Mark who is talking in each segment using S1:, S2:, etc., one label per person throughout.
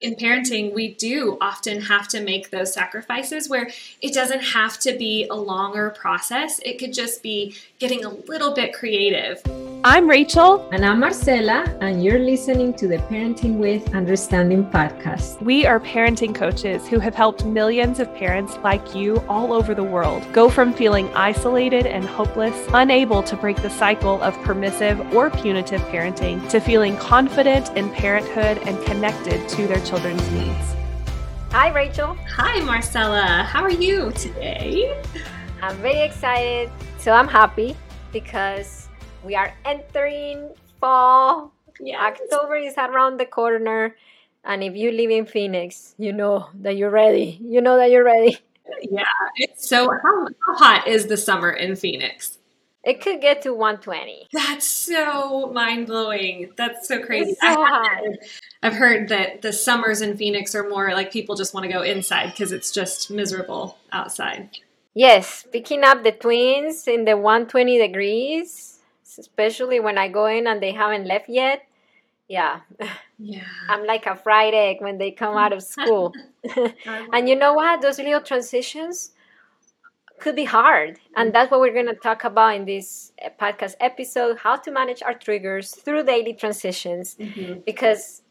S1: in parenting, we do often have to make those sacrifices where it doesn't have to be a longer process. It could just be getting a little bit creative.
S2: I'm Rachael.
S3: And I'm Marcela, and you're listening to the Parenting with Understanding podcast.
S2: We are parenting coaches who have helped millions of parents like you all over the world go from feeling isolated and hopeless, unable to break the cycle of permissive or punitive parenting, to feeling confident in parenthood and connected to their children's needs.
S4: Hi, Rachael.
S1: Hi, Marcela. How are you today?
S4: I'm very excited. So I'm happy because we are entering fall. Yes. October is around the corner. And if you live in Phoenix, you know that you're ready. You know that you're ready.
S1: Yeah. It's so how, how hot is the summer in Phoenix?
S4: It could get to 120.
S1: That's so mind blowing. That's so crazy.
S4: So hot.
S1: I've heard that the summers in Phoenix are more like people just want to go inside because it's just miserable outside.
S4: Yes, picking up the twins in the 120 degrees especially when I go in and they haven't left yet. Yeah.
S1: Yeah.
S4: I'm like a fried egg when they come out of school. and you know what? Those little transitions could be hard. And that's what we're going to talk about in this uh, podcast episode how to manage our triggers through daily transitions. Mm-hmm. Because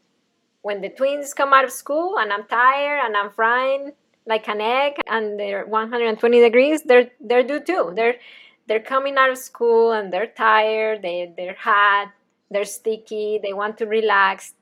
S4: when the twins come out of school and I'm tired and I'm frying like an egg and they're 120 degrees, they're they're due too. They're they're coming out of school and they're tired, they, they're hot, they're sticky, they want to relax.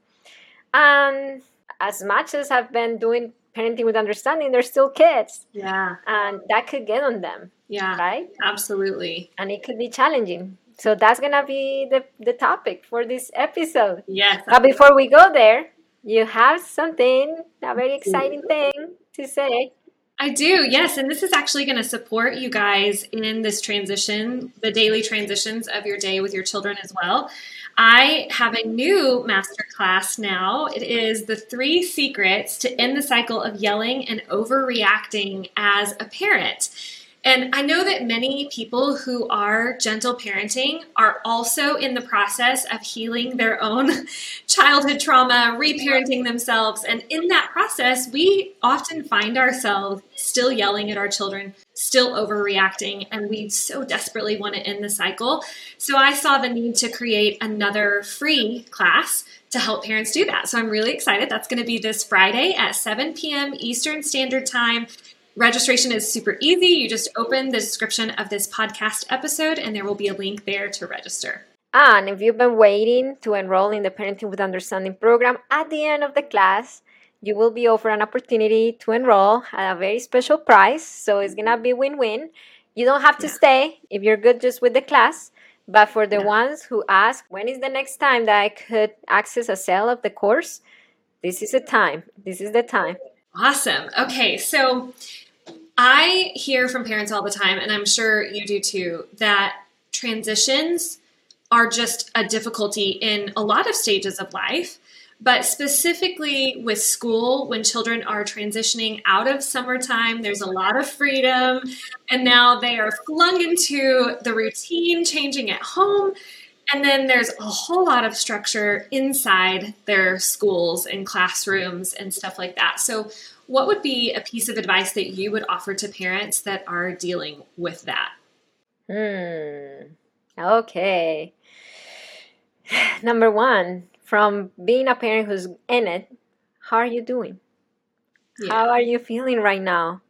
S4: And as much as I've been doing parenting with understanding, they're still kids.
S1: Yeah.
S4: And that could get on them.
S1: Yeah.
S4: Right?
S1: Absolutely.
S4: And it could be challenging. So that's going to be the, the topic for this episode.
S1: Yes.
S4: But before we go there, you have something, a very exciting thing to say.
S1: I do, yes. And this is actually going to support you guys in this transition, the daily transitions of your day with your children as well. I have a new master class now. It is the three secrets to end the cycle of yelling and overreacting as a parent. And I know that many people who are gentle parenting are also in the process of healing their own childhood trauma, reparenting themselves. And in that process, we often find ourselves still yelling at our children, still overreacting, and we so desperately want to end the cycle. So I saw the need to create another free class to help parents do that. So I'm really excited. That's going to be this Friday at 7 p.m. Eastern Standard Time. Registration is super easy. You just open the description of this podcast episode, and there will be a link there to register.
S4: And if you've been waiting to enroll in the Parenting with Understanding program, at the end of the class, you will be offered an opportunity to enroll at a very special price. So it's going to be win win. You don't have to yeah. stay if you're good just with the class. But for the yeah. ones who ask, when is the next time that I could access a sale of the course? This is the time. This is the time.
S1: Awesome. Okay, so I hear from parents all the time, and I'm sure you do too, that transitions are just a difficulty in a lot of stages of life. But specifically with school, when children are transitioning out of summertime, there's a lot of freedom. And now they are flung into the routine, changing at home. And then there's a whole lot of structure inside their schools and classrooms and stuff like that. So, what would be a piece of advice that you would offer to parents that are dealing with that?
S4: Hmm. Okay. Number one, from being a parent who's in it, how are you doing? Yeah. How are you feeling right now?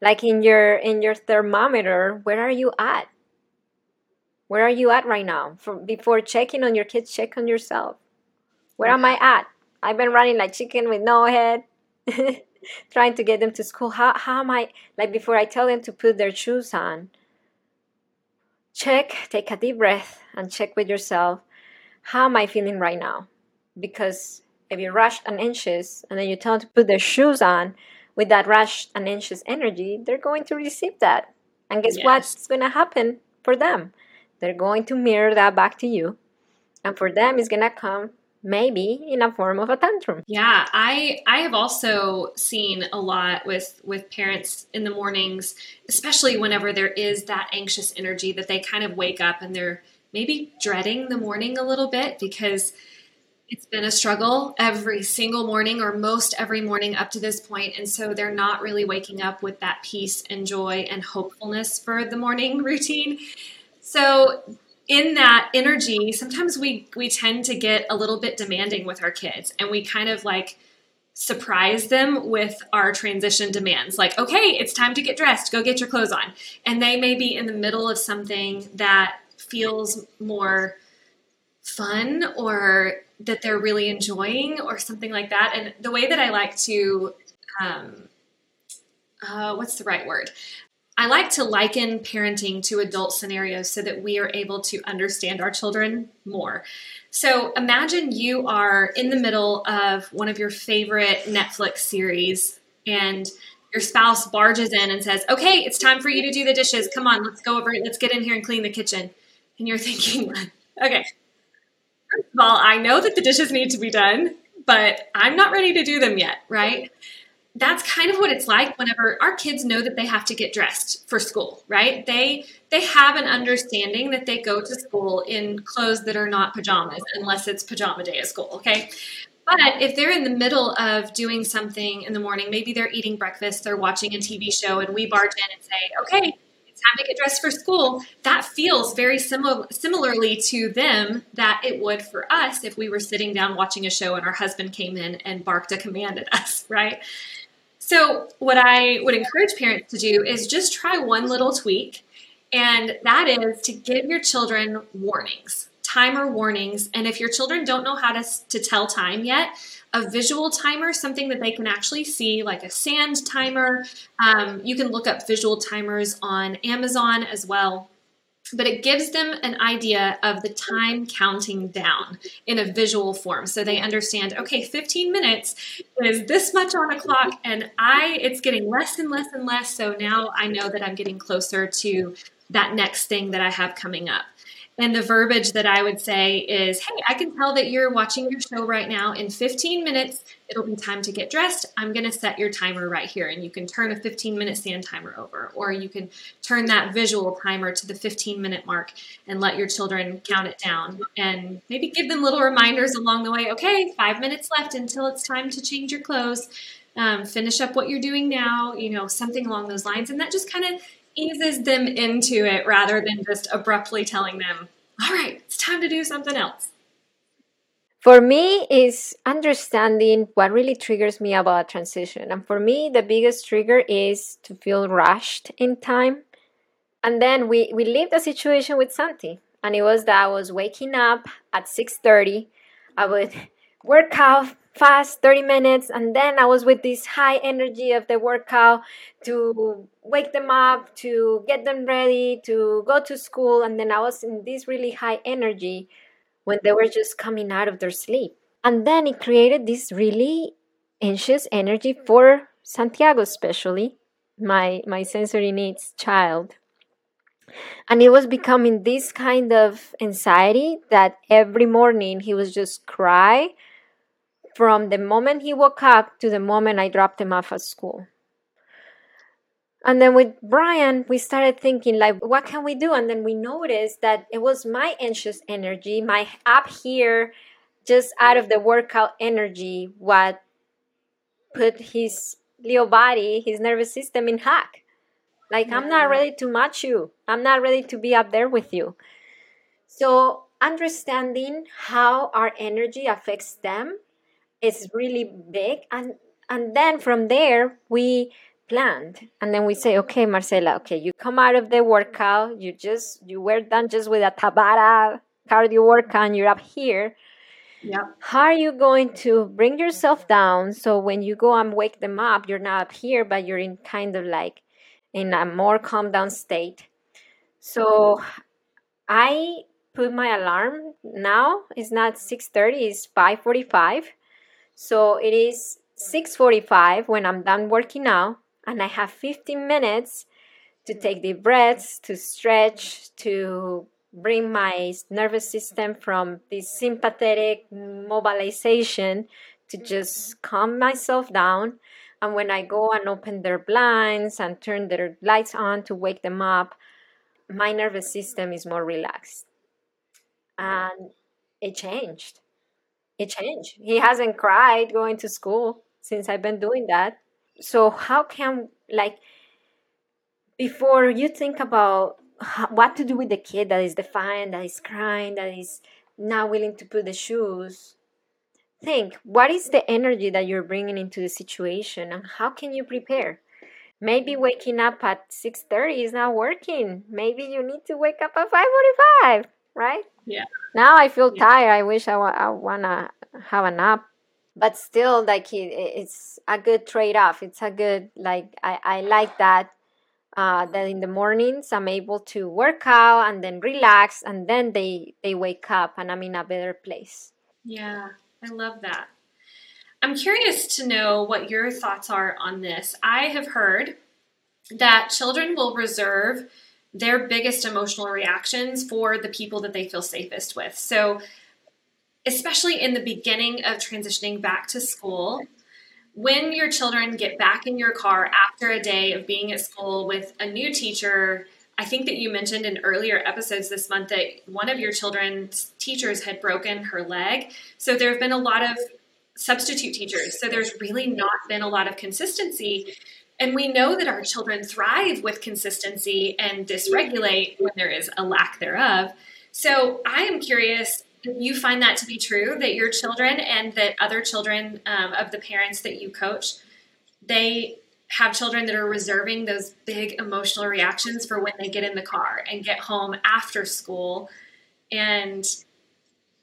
S4: Like in your in your thermometer, where are you at? Where are you at right now? For, before checking on your kids, check on yourself. Where am I at? I've been running like chicken with no head. trying to get them to school. How, how am I, like before I tell them to put their shoes on, check, take a deep breath and check with yourself, how am I feeling right now? Because if you're rushed and anxious and then you tell them to put their shoes on with that rushed and anxious energy, they're going to receive that. And guess yes. what's going to happen for them? They're going to mirror that back to you. And for them, it's going to come maybe in a form of a tantrum.
S1: Yeah i i have also seen a lot with with parents in the mornings especially whenever there is that anxious energy that they kind of wake up and they're maybe dreading the morning a little bit because it's been a struggle every single morning or most every morning up to this point. And so they're not really waking up with that peace and joy and hopefulness for the morning routine. So in that energy sometimes we we tend to get a little bit demanding with our kids and we kind of like surprise them with our transition demands like okay it's time to get dressed go get your clothes on and they may be in the middle of something that feels more fun or that they're really enjoying or something like that. And the way that I like to, um, uh, what's the right word? I like to liken parenting to adult scenarios so that we are able to understand our children more. So imagine you are in the middle of one of your favorite Netflix series and your spouse barges in and says, Okay, it's time for you to do the dishes. Come on, let's go over it. Let's get in here and clean the kitchen. And you're thinking, Okay, First of all, I know that the dishes need to be done, but I'm not ready to do them yet, right? That's kind of what it's like whenever our kids know that they have to get dressed for school, right? They they have an understanding that they go to school in clothes that are not pajamas unless it's pajama day at school, okay? But if they're in the middle of doing something in the morning, maybe they're eating breakfast, they're watching a TV show, and we barge in and say, okay, it's time to get dressed for school, that feels very similar similarly to them that it would for us if we were sitting down watching a show and our husband came in and barked a command at us, right? So, what I would encourage parents to do is just try one little tweak, and that is to give your children warnings, timer warnings. And if your children don't know how to, to tell time yet, a visual timer, something that they can actually see, like a sand timer. Um, you can look up visual timers on Amazon as well. But it gives them an idea of the time counting down in a visual form. So they understand, okay, 15 minutes is this much on a clock, and I it's getting less and less and less. So now I know that I'm getting closer to that next thing that I have coming up. And the verbiage that I would say is, hey, I can tell that you're watching your show right now. In 15 minutes, it'll be time to get dressed. I'm going to set your timer right here. And you can turn a 15 minute stand timer over, or you can turn that visual timer to the 15 minute mark and let your children count it down. And maybe give them little reminders along the way okay, five minutes left until it's time to change your clothes. Um, finish up what you're doing now, you know, something along those lines. And that just kind of eases them into it rather than just abruptly telling them, all right, it's time to do something else.
S4: For me, is understanding what really triggers me about transition. And for me, the biggest trigger is to feel rushed in time. And then we, we lived a situation with Santi. And it was that I was waking up at 6.30. I would work out fast 30 minutes and then i was with this high energy of the workout to wake them up to get them ready to go to school and then i was in this really high energy when they were just coming out of their sleep. And then it created this really anxious energy for santiago especially my my sensory needs child. And it was becoming this kind of anxiety that every morning he was just cry from the moment he woke up to the moment I dropped him off at school. And then with Brian, we started thinking, like, what can we do? And then we noticed that it was my anxious energy, my up here, just out of the workout energy, what put his little body, his nervous system in hack. Like. I'm not ready to match you. I'm not ready to be up there with you. So, understanding how our energy affects them is really big and and then from there we planned. And then we say okay marcela okay you come out of the workout you just you were done just with a tabata cardio workout and you're up here.
S1: Yeah.
S4: How are you going to bring yourself down? So when you go and wake them up you're not up here but you're in kind of like in a more calm down state. So i put my alarm now. It's not 6.30 it's 5.45 so it is 6:45 when I'm done working out and I have 15 minutes to take deep breaths, to stretch, to bring my nervous system from this sympathetic mobilization to just calm myself down. And when I go and open their blinds and turn their lights on to wake them up, my nervous system is more relaxed. And it changed it changed. He hasn't cried going to school since I've been doing that. So how can like before you think about what to do with the kid that is defiant, that is crying, that is not willing to put the shoes, think what is the energy that you're bringing into the situation and how can you prepare? Maybe waking up at 6:30 is not working. Maybe you need to wake up at 5:45, right?
S1: Yeah.
S4: Now I feel yeah. tired. I wish I, wa- I want to have a nap. But still like it, it's a good trade-off. It's a good like I I like that uh, that in the mornings I'm able to work out and then relax, and then they they wake up and I'm in a better place.
S1: Yeah, I love that. I'm curious to know what your thoughts are on this. I have heard that children will reserve their biggest emotional reactions for the people that they feel safest with. So, especially in the beginning of transitioning back to school, when your children get back in your car after a day of being at school with a new teacher, I think that you mentioned in earlier episodes this month that one of your children's teachers had broken her leg. So there have been a lot of substitute teachers. So there's really not been a lot of consistency. And we know that our children thrive with consistency and dysregulate when there is a lack thereof. So I am curious if you find that to be true that your children and that other children um, of the parents that you coach they have children that are reserving those big emotional reactions for when they get in the car and get home after school and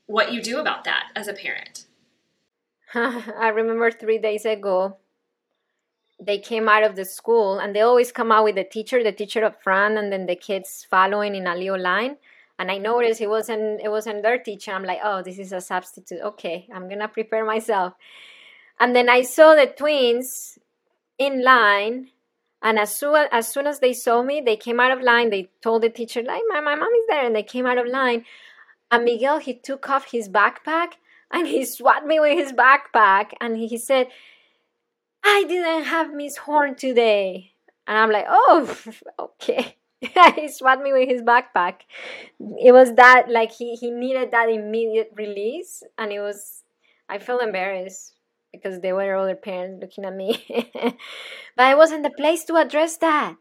S1: what you do about that as a parent
S4: i remember three days ago they came out of the school and they always come out with the teacher the teacher up front and then the kids following in a little line and I noticed it wasn't it wasn't their teacher. I'm like, oh, this is a substitute. Okay, I'm gonna prepare myself. And then I saw the twins in line, and as soon as soon as they saw me, they came out of line. They told the teacher, like, my my mom is there, and they came out of line. And Miguel, he took off his backpack and he swatted me with his backpack, and he said, I didn't have Miss Horn today. And I'm like, oh, okay. he swapped me with his backpack. It was that like he he needed that immediate release, and it was. I felt embarrassed because there were other parents looking at me, but I wasn't the place to address that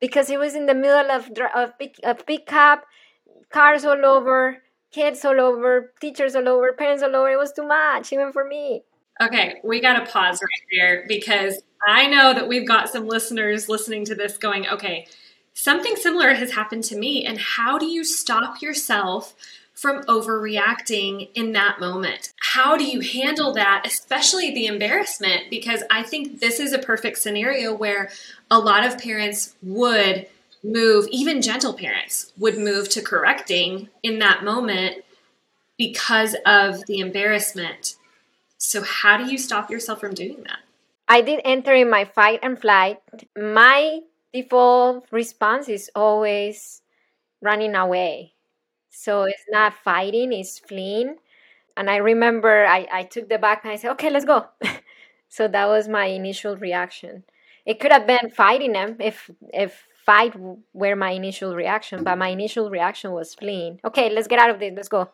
S4: because it was in the middle of of pick of pickup, cars all over, kids all over, teachers all over, parents all over. It was too much even for me.
S1: Okay, we got to pause right there because I know that we've got some listeners listening to this going, okay, Something similar has happened to me. And how do you stop yourself from overreacting in that moment? How do you handle that, especially the embarrassment? Because I think this is a perfect scenario where a lot of parents would move, even gentle parents would move to correcting in that moment because of the embarrassment. So, how do you stop yourself from doing that?
S4: I did enter in my fight and flight. My default response is always running away. So it's not fighting, it's fleeing. And I remember I, I took the back and I said, okay, let's go. so that was my initial reaction. It could have been fighting them if if fight were my initial reaction, but my initial reaction was fleeing. Okay, let's get out of this. Let's go.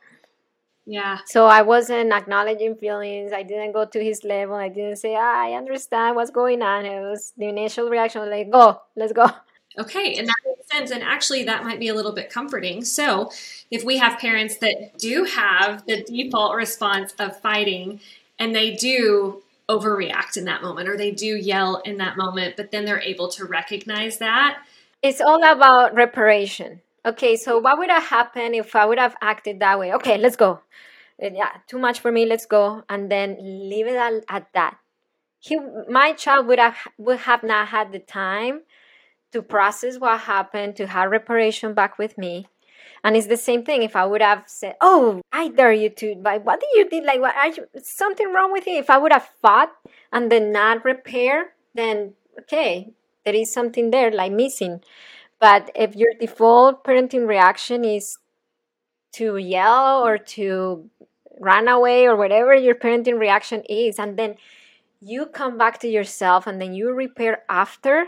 S1: Yeah.
S4: So I wasn't acknowledging feelings. I didn't go to his level. I didn't say, ah, I understand what's going on. It was the initial reaction was like, go, let's go.
S1: Okay, and that makes sense. And actually, that might be a little bit comforting. So, if we have parents that do have the default response of fighting and they do overreact in that moment or they do yell in that moment, but then they're able to recognize that.
S4: It's all about reparation. Okay, so what would have happened if I would have acted that way? Okay, let's go. Uh, yeah, too much for me. Let's go, and then leave it at, at that. He, my child would have would have not had the time to process what happened, to have reparation back with me. And it's the same thing. If I would have said, "Oh, I dare you to," like, what did you did? Like, what? Are you, something wrong with you? If I would have fought and then not repair, then okay, there is something there like missing. But if your default parenting reaction is to yell or to run away or whatever your parenting reaction is, and then you come back to yourself and then you repair after,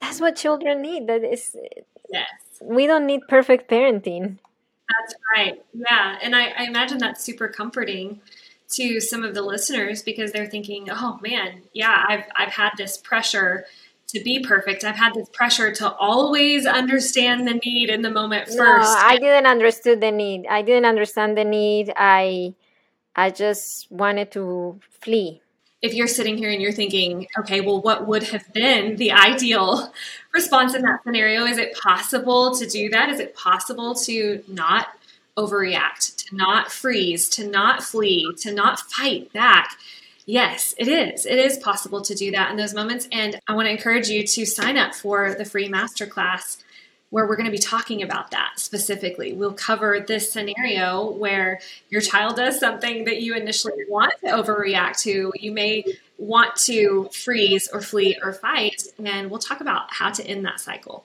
S4: that's what children need. That is,
S1: yes.
S4: We don't need perfect parenting.
S1: That's right. Yeah. And I, I imagine that's super comforting to some of the listeners because they're thinking, oh man, yeah, I've, I've had this pressure to be perfect. I've had this pressure to always understand the need in the moment first. No,
S4: I didn't understand the need. I didn't understand the need. I I just wanted to flee.
S1: If you're sitting here and you're thinking, okay, well, what would have been the ideal response in that scenario? Is it possible to do that? Is it possible to not overreact, to not freeze, to not flee, to not fight back? Yes, it is. It is possible to do that in those moments. And I want to encourage you to sign up for the free masterclass where we're going to be talking about that specifically. We'll cover this scenario where your child does something that you initially want to overreact to. You may want to freeze or flee or fight, and we'll talk about how to end that cycle.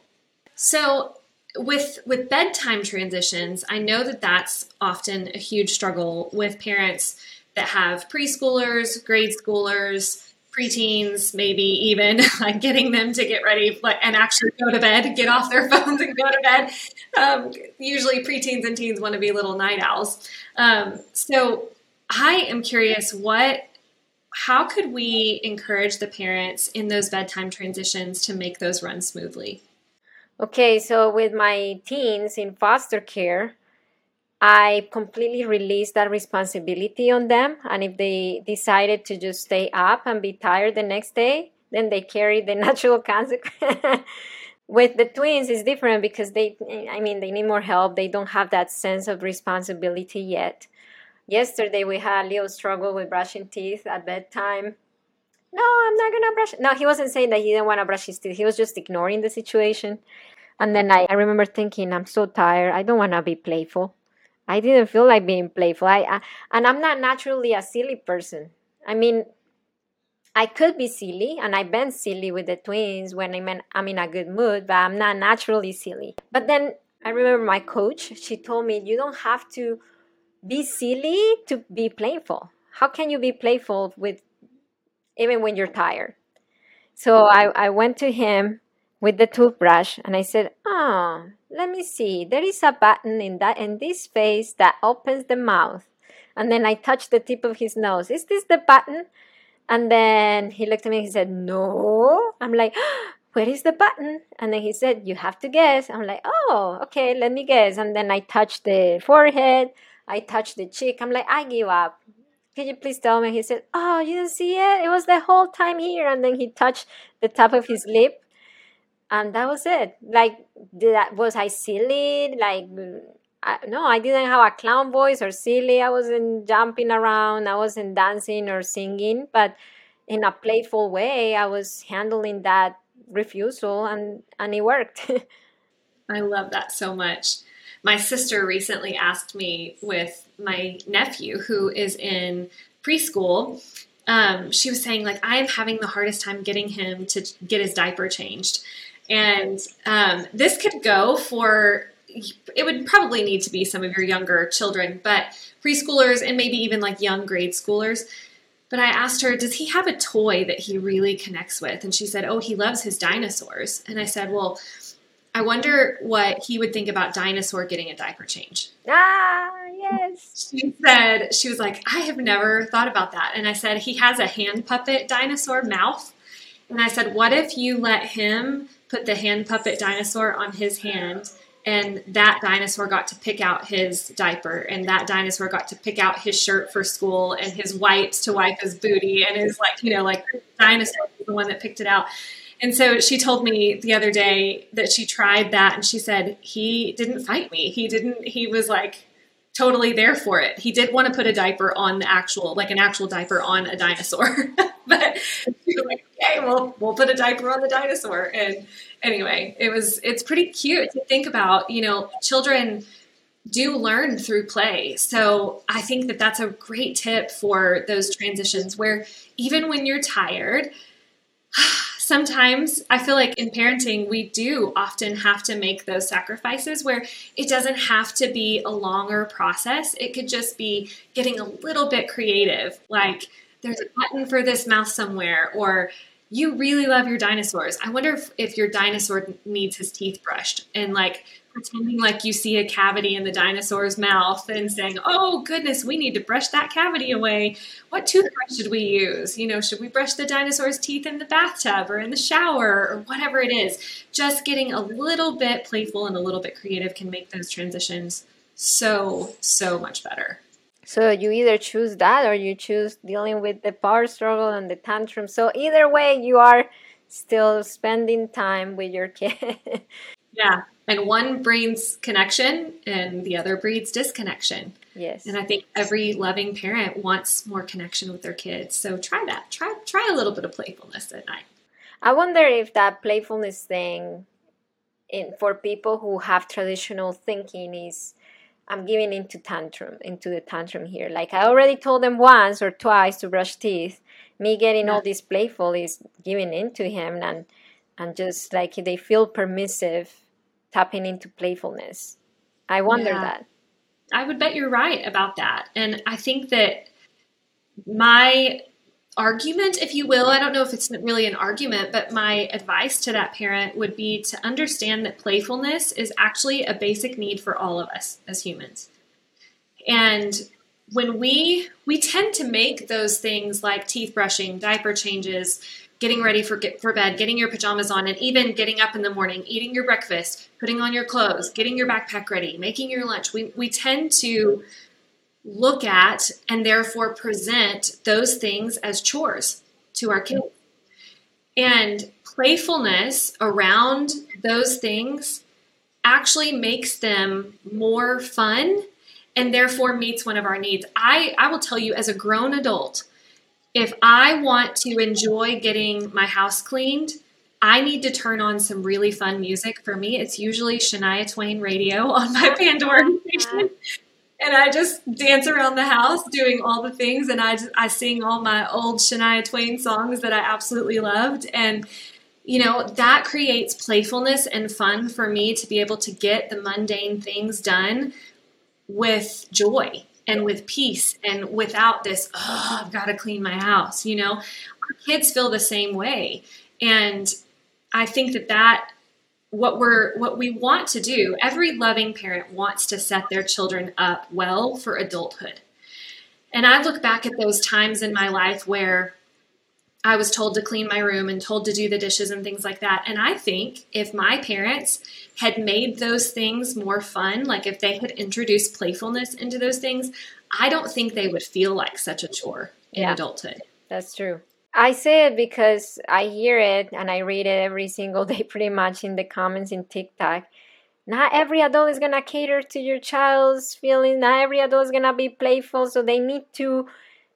S1: So, with with bedtime transitions, I know that that's often a huge struggle with parents that have preschoolers, grade schoolers, preteens, maybe even like getting them to get ready and actually go to bed, get off their phones and go to bed. Um, usually, preteens and teens want to be little night owls. Um, so, I am curious what. How could we encourage the parents in those bedtime transitions to make those run smoothly?
S4: Okay, so with my teens in foster care, I completely released that responsibility on them. And if they decided to just stay up and be tired the next day, then they carry the natural consequence. With the twins, it's different because they, I mean, they need more help. They don't have that sense of responsibility yet. Yesterday, we had a little struggle with brushing teeth at bedtime. No, I'm not gonna brush. No, he wasn't saying that he didn't want to brush his teeth. He was just ignoring the situation. And then I, I remember thinking, I'm so tired. I don't want to be playful. I didn't feel like being playful. I, I and I'm not naturally a silly person. I mean, I could be silly, and I've been silly with the twins when I'm in, I'm in a good mood, but I'm not naturally silly. But then I remember my coach, she told me, you don't have to be silly to be playful. How can you be playful with even when you're tired? So I, I went to him with the toothbrush and I said, oh, let me see. There is a button in that in this face that opens the mouth. And then I touched the tip of his nose. Is this the button? And then he looked at me and he said, No. I'm like, Where is the button? And then he said, You have to guess. I'm like, Oh, okay, let me guess. And then I touched the forehead. I touched the cheek. I'm like, I give up. Can you please tell me? He said, Oh, you didn't see it? It was the whole time here. And then he touched the top of his lip and that was it. Like I, was i silly? Like I, no i didn't have a clown voice or silly. I wasn't jumping around. I wasn't dancing or singing. But in a playful way i was handling that refusal and and it worked.
S1: I love that so much. My sister recently asked me with my nephew who is in preschool um, she was saying like i'm having the hardest time getting him to get his diaper changed and um, this could go for, it would probably need to be some of your younger children, but preschoolers and maybe even like young grade schoolers. But I asked her, does he have a toy that he really connects with? And she said, oh, he loves his dinosaurs. And I said, well, I wonder what he would think about dinosaur getting a diaper change.
S4: Ah, yes.
S1: She said, she was like, I have never thought about that. And I said, he has a hand puppet dinosaur mouth. And I said, what if you let him put the hand puppet dinosaur on his hand and that dinosaur got to pick out his diaper and that dinosaur got to pick out his shirt for school and his wipes to wipe his booty and his like you know like dinosaur was the one that picked it out. And so she told me the other day that she tried that and she said he didn't fight me. He didn't he was like totally there for it. He did want to put a diaper on the actual, like an actual diaper on a dinosaur, but like, okay, well, we'll put a diaper on the dinosaur. And anyway, it was, it's pretty cute to think about, you know, children do learn through play. So I think that that's a great tip for those transitions where even when you're tired, sometimes I feel like in parenting, we do often have to make those sacrifices where it doesn't have to be a longer process. It could just be getting a little bit creative, like there's a button for this mouse somewhere, or you really love your dinosaurs. I wonder if, if your dinosaur needs his teeth brushed and like pretending like you see a cavity in the dinosaur's mouth and saying, "Oh goodness, we need to brush that cavity away." What toothbrush should we use? You know, should we brush the dinosaur's teeth in the bathtub or in the shower or whatever it is? Just getting a little bit playful and a little bit creative can make those transitions so so much better.
S4: So you either choose that or you choose dealing with the power struggle and the tantrum. So either way, you are still spending time with your kid.
S1: yeah, and one breeds connection and the other breeds disconnection.
S4: Yes.
S1: And I think every loving parent wants more connection with their kids. So try that. Try try a little bit of playfulness at night.
S4: I wonder if that playfulness thing in for people who have traditional thinking is I'm giving into tantrum, into the tantrum here. Like I already told them once or twice to brush teeth. Me getting yeah. all this playful is giving into him and and just like they feel permissive tapping into playfulness. I wonder yeah. that.
S1: I would bet you're right about that. And I think that my argument, if you will, I don't know if it's really an argument, but my advice to that parent would be to understand that playfulness is actually a basic need for all of us as humans. And when we we tend to make those things like teeth brushing, diaper changes, getting ready for get, for bed, getting your pajamas on, and even getting up in the morning, eating your breakfast, putting on your clothes, getting your backpack ready, making your lunch. We we tend to look at and therefore present those things as chores to our kids. And playfulness around those things actually makes them more fun and therefore meets one of our needs. I, I will tell you, as a grown adult, if I want to enjoy getting my house cleaned, I need to turn on some really fun music. For me, it's usually Shania Twain radio on my Pandora oh station. And I just dance around the house doing all the things, and I just, I sing all my old Shania Twain songs that I absolutely loved, and you know that creates playfulness and fun for me to be able to get the mundane things done with joy and with peace and without this, oh, I've got to clean my house. You know, our kids feel the same way. And I think that that what we're what we want to do every loving parent wants to set their children up well for adulthood and i look back at those times in my life where i was told to clean my room and told to do the dishes and things like that and i think if my parents had made those things more fun, like if they had introduced playfulness into those things, I don't think they would feel like such a chore in yeah, adulthood.
S4: That's true. I say it because I hear it and I read it every single day, pretty much in the comments in TikTok. Not every adult is gonna cater to your child's feelings. Not every adult is gonna be playful, so they need to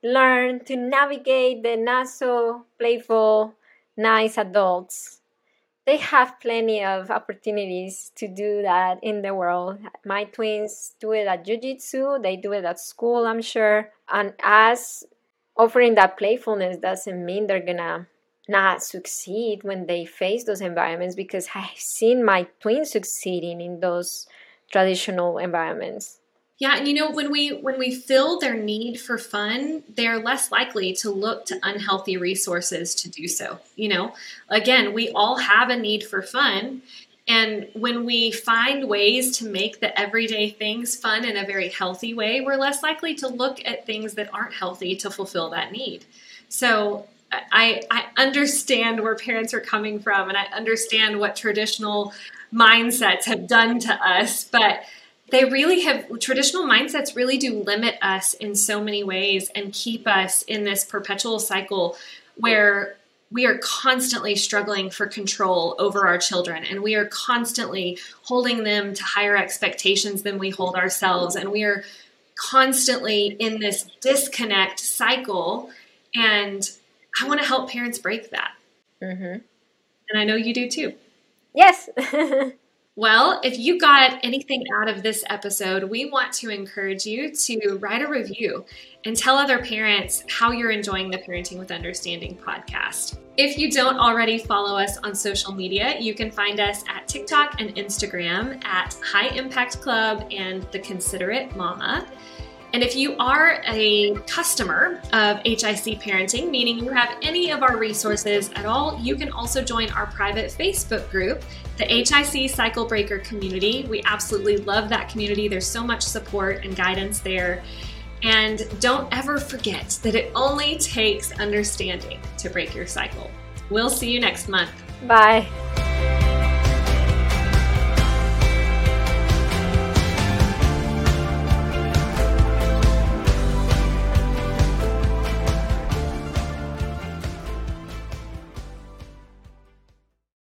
S4: learn to navigate the not so playful, nice adults they have plenty of opportunities to do that in the world. My twins do it at jiu-jitsu, they do it at school, I'm sure. And as offering that playfulness doesn't mean they're gonna not succeed when they face those environments because I've seen my twins succeeding in those traditional environments.
S1: Yeah, and you know when we when we fill their need for fun, they're less likely to look to unhealthy resources to do so. You know, again, we all have a need for fun, and when we find ways to make the everyday things fun in a very healthy way, we're less likely to look at things that aren't healthy to fulfill that need. So I, I understand where parents are coming from and I understand what traditional mindsets have done to us, but they really have traditional mindsets really do limit us in so many ways and keep us in this perpetual cycle where we are constantly struggling for control over our children and we are constantly holding them to higher expectations than we hold ourselves. And we are constantly in this disconnect cycle. And i want to help parents break that. Mm-hmm. and i know you do too.
S4: Yes
S1: Well, if you got anything out of this episode, we want to encourage you to write a review and tell other parents how you're enjoying the Parenting with Understanding podcast. If you don't already follow us on social media, you can find us at TikTok and Instagram at High Impact Club and The Considerate Mama. And if you are a customer of HIC Parenting, meaning you have any of our resources at all, you can also join our private Facebook group, the HIC Cycle Breaker community. We absolutely love that community. There's so much support and guidance there. And don't ever forget that it only takes understanding to break your cycle. We'll see you next month.
S4: Bye.